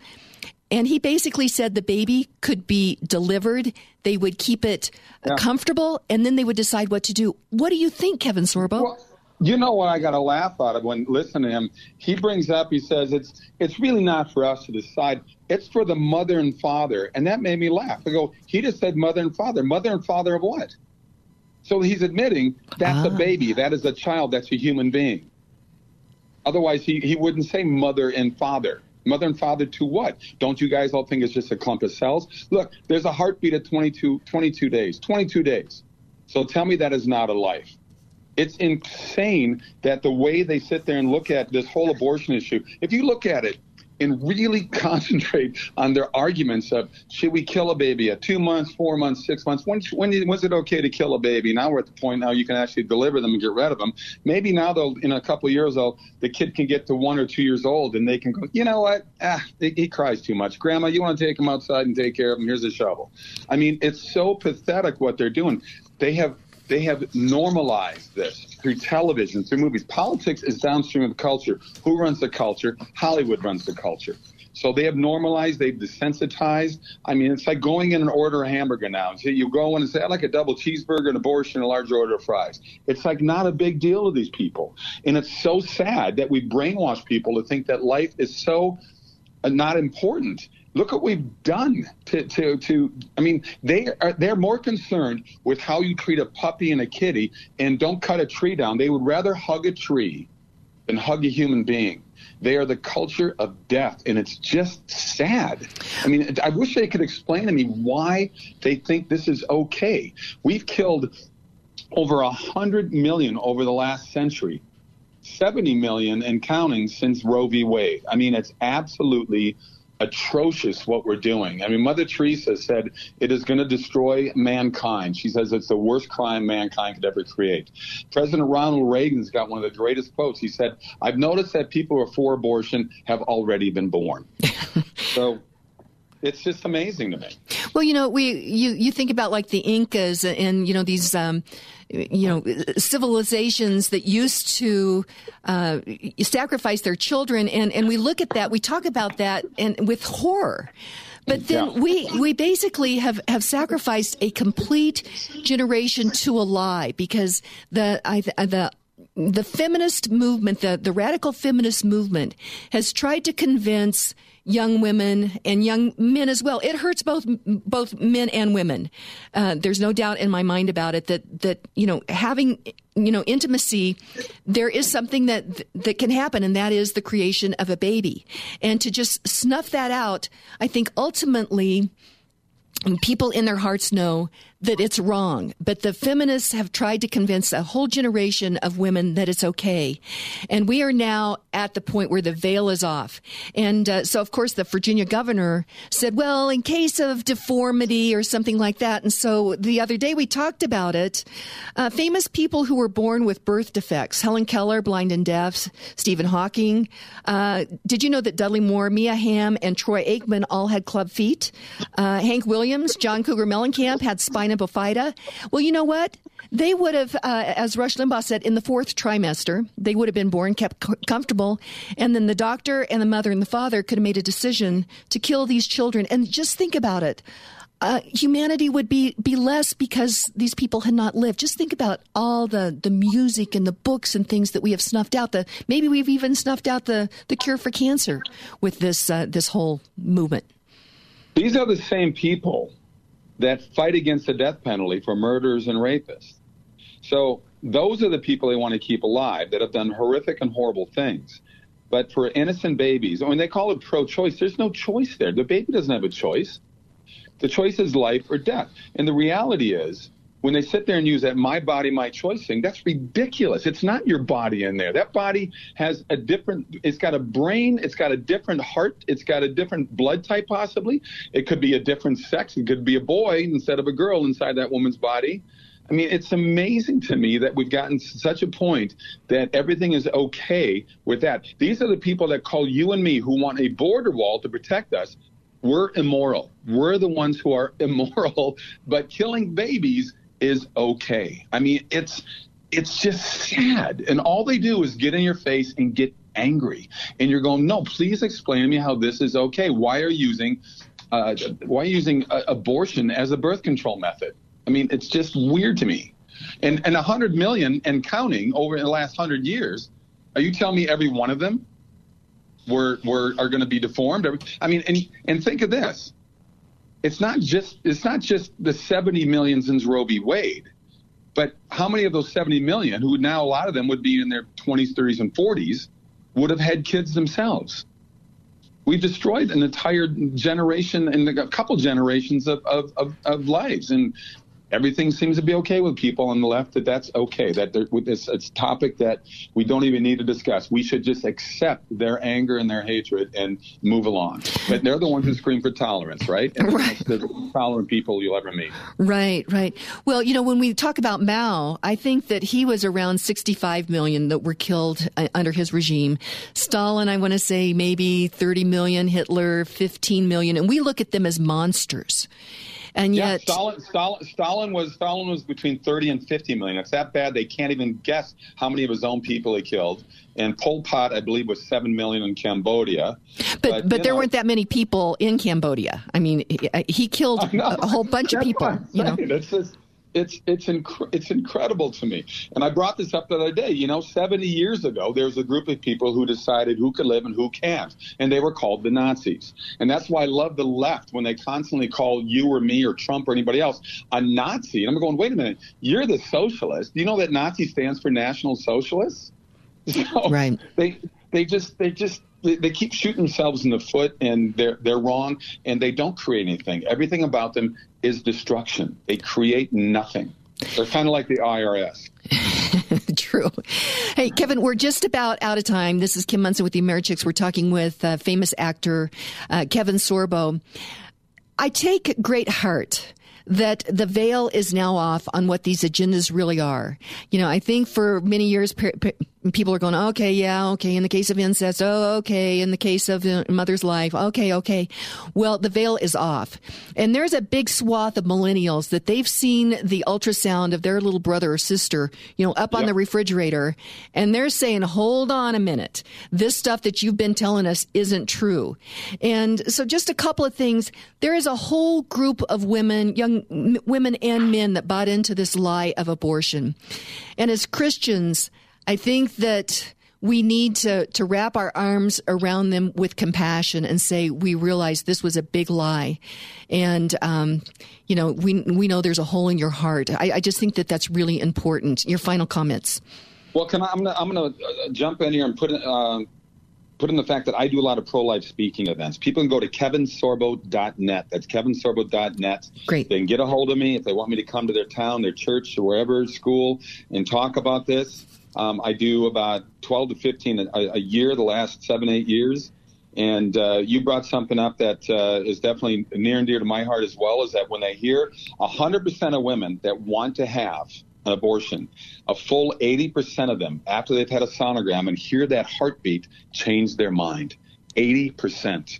And he basically said the baby could be delivered. They would keep it uh, comfortable, and then they would decide what to do. What do you think, Kevin Sorbo? You know what I got a laugh out of when listening to him. He brings up, he says it's it's really not for us to decide. It's for the mother and father, and that made me laugh. I go, he just said mother and father. Mother and father of what? So he's admitting that's a baby, that is a child, that's a human being. Otherwise, he, he wouldn't say mother and father. Mother and father to what? Don't you guys all think it's just a clump of cells? Look, there's a heartbeat at 22, 22 days. 22 days. So tell me that is not a life. It's insane that the way they sit there and look at this whole abortion issue, if you look at it and really concentrate on their arguments of should we kill a baby at two months, four months, six months? When, when was it okay to kill a baby? Now we're at the point now you can actually deliver them and get rid of them. Maybe now they'll, in a couple years, though, the kid can get to one or two years old and they can go, you know what? Ah, he, he cries too much. Grandma, you want to take him outside and take care of him? Here's a shovel. I mean, it's so pathetic what they're doing. They have they have normalized this through television, through movies. Politics is downstream of culture. Who runs the culture? Hollywood runs the culture. So they have normalized, they've desensitized. I mean, it's like going in and order a hamburger now. So you go in and say, I'd like a double cheeseburger, an abortion, a large order of fries. It's like not a big deal to these people. And it's so sad that we brainwash people to think that life is so uh, not important. Look what we've done to, to, to I mean, they are they're more concerned with how you treat a puppy and a kitty and don't cut a tree down. They would rather hug a tree than hug a human being. They are the culture of death, and it's just sad. I mean, I wish they could explain to me why they think this is okay. We've killed over a hundred million over the last century. 70 million and counting since Roe v. Wade. I mean, it's absolutely atrocious what we're doing. I mean, Mother Teresa said it is going to destroy mankind. She says it's the worst crime mankind could ever create. President Ronald Reagan's got one of the greatest quotes. He said, I've noticed that people who are for abortion have already been born. so it's just amazing to me. Well, you know, we you you think about like the Incas and you know these um, you know civilizations that used to uh, sacrifice their children, and and we look at that, we talk about that, and with horror. But then Yeah. we we basically have have sacrificed a complete generation to a lie because the I, the the feminist movement, the, the radical feminist movement, has tried to convince young women and young men as well. It hurts both both men and women. Uh, there's no doubt in my mind about it that that you know having you know intimacy, there is something that that can happen, and that is the creation of a baby. And to just snuff that out, I think ultimately people in their hearts know that it's wrong, but the feminists have tried to convince a whole generation of women that it's okay. And we are now at the point where the veil is off. And uh, so, of course, the Virginia governor said, well, in case of deformity or something like that. And so the other day we talked about it. Uh, famous people who were born with birth defects Helen Keller, blind and deaf, Stephen Hawking. Uh, did you know that Dudley Moore, Mia Hamm, and Troy Aikman all had club feet? Uh, Hank Williams, John Cougar Mellencamp had spina bifida. Well, you know what? They would have, uh, as Rush Limbaugh said, in the fourth trimester, they would have been born, kept co- comfortable, and then the doctor and the mother and the father could have made a decision to kill these children. And just think about it. Uh, humanity would be, be less because these people had not lived. Just think about all the, the music and the books and things that we have snuffed out. The maybe we've even snuffed out the, the cure for cancer with this uh, this whole movement. These are the same people that fight against the death penalty for murderers and rapists. So those are the people they want to keep alive that have done horrific and horrible things. But for innocent babies, I mean, they call it pro-choice. There's no choice there. The baby doesn't have a choice. The choice is life or death. And the reality is, when they sit there and use that my body, my choice thing, that's ridiculous. It's not your body in there. That body has a different, it's got a brain, it's got a different heart, it's got a different blood type, possibly. It could be a different sex. It could be a boy instead of a girl inside that woman's body. I mean, it's amazing to me that we've gotten to such a point that everything is okay with that. These are the people that call you and me who want a border wall to protect us. We're immoral. We're the ones who are immoral, but killing babies is okay. I mean, it's it's just sad. And all they do is get in your face and get angry. And you're going, no, please explain to me how this is okay. Why are you using uh, why using uh, abortion as a birth control method? I mean, it's just weird to me. And and 100 million and counting over the last 100 years, are you telling me every one of them were were are going to be deformed? I mean, and and think of this. It's not just it's not just the 70 millions in Roe v. Wade, but how many of those 70 million, who now a lot of them would be in their 20s, 30s, and 40s, would have had kids themselves? We've destroyed an entire generation and a couple generations of, of, of, of lives. And everything seems to be okay with people on the left that that's okay that it's, it's a topic that we don't even need to discuss. We should just accept their anger and their hatred and move along. But they're the ones who scream for tolerance right? And right. the most tolerant people you'll ever meet. Right right. Well you know when we talk about mao i think that he was around 65 million that were killed uh, under his regime. Stalin i want to say maybe 30 million hitler 15 million. And we look at them as monsters and yeah, Stalin, Stalin, Stalin was Stalin was between 30 and 50 million. It's that bad they can't even guess how many of his own people he killed. And Pol Pot, I believe, was seven million in Cambodia. But but, but there know, weren't that many people in Cambodia. I mean, he, he killed a whole bunch of people. You know, it's just it's it's inc- it's incredible to me. And I brought this up the other day. You know, 70 years ago, there was a group of people who decided who could live and who can't, and they were called the Nazis. And that's why I love the left when they constantly call you or me or Trump or anybody else a Nazi. And I'm going, wait a minute, you're the socialist. Do you know that Nazi stands for National Socialists? So right. They they just they just they, keep shooting themselves in the foot and they're they're wrong and they don't create anything. Everything about them is destruction. They create nothing. They're kind of like the IRS. True. Hey, Kevin, we're just about out of time. This is Kim Monson with the Americhicks. We're talking with uh, famous actor uh, Kevin Sorbo. I take great heart that the veil is now off on what these agendas really are. You know, I think for many years, people are going, okay, yeah, okay. In the case of incest, oh, okay. In the case of uh, mother's life, okay, okay. Well, the veil is off. And there's a big swath of millennials that they've seen the ultrasound of their little brother or sister, you know, up on the refrigerator. And they're saying, hold on a minute. This stuff that you've been telling us isn't true. And so just a couple of things. There is a whole group of women, young m- women and men that bought into this lie of abortion. And as Christians, I think that we need to, to wrap our arms around them with compassion and say we realize this was a big lie, and um, you know we we know there's a hole in your heart. I, I, just think that that's really important. Your final comments. Well, can I, I'm gonna, I'm gonna uh, jump in here and put uh, put in the fact that I do a lot of pro life speaking events. People can go to kevinsorbo.net. That's kevinsorbo.net. Great. They can get a hold of me if they want me to come to their town, their church, or wherever school and talk about this. Um, I do about 12 to 15 a, a, year, the last seven, eight years. And uh, you brought something up that uh, is definitely near and dear to my heart as well, is that when they hear 100% of women that want to have an abortion, a full 80% of them, after they've had a sonogram and hear that heartbeat, change their mind. 80%.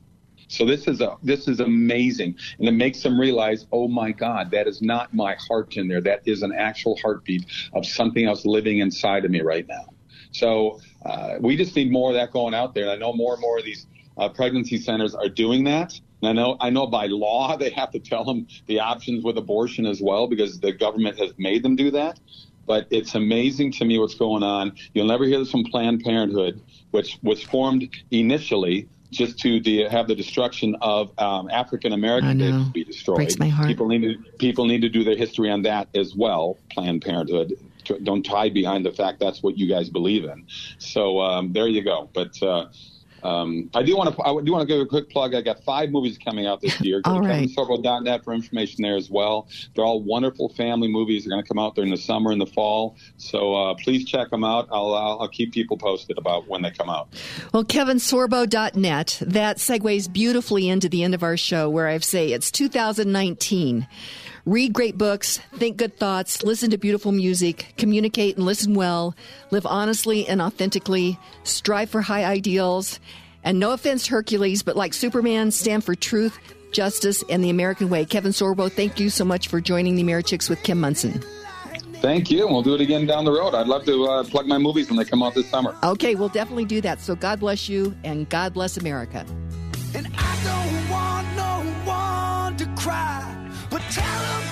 So this is a this is amazing, and it makes them realize, oh my God, that is not my heart in there. That is an actual heartbeat of something else living inside of me right now. So uh, we just need more of that going out there. And I know more and more of these uh, pregnancy centers are doing that. And I know I know by law they have to tell them the options with abortion as well because the government has made them do that. But it's amazing to me what's going on. You'll never hear this from Planned Parenthood, which was formed initially just to de- have the destruction of um, African American be destroyed. Breaks my heart. People need to people need to do their history on that as well. Planned Parenthood. Don't hide behind the fact that's what you guys believe in. So um, there you go. But uh, um, I do want to I do want to give a quick plug. I got five movies coming out this year. All Go to right. KevinSorbo.net for information there as well. They're all wonderful family movies. They're going to come out during the summer and the fall. So uh, please check them out. I'll, I'll I'll keep people posted about when they come out. Well, kevinsorbo.net, that segues beautifully into the end of our show where I say it's 2019. Read great books, think good thoughts, listen to beautiful music, communicate and listen well, live honestly and authentically, strive for high ideals, and no offense, Hercules, but like Superman, stand for truth, justice, and the American way. Kevin Sorbo, thank you so much for joining the Americhicks with Kim Monson. Thank you. We'll do it again down the road. I'd love to uh, plug my movies when they come out this summer. Okay, we'll definitely do that. So God bless you and God bless America. And I don't want no one to cry, but tell them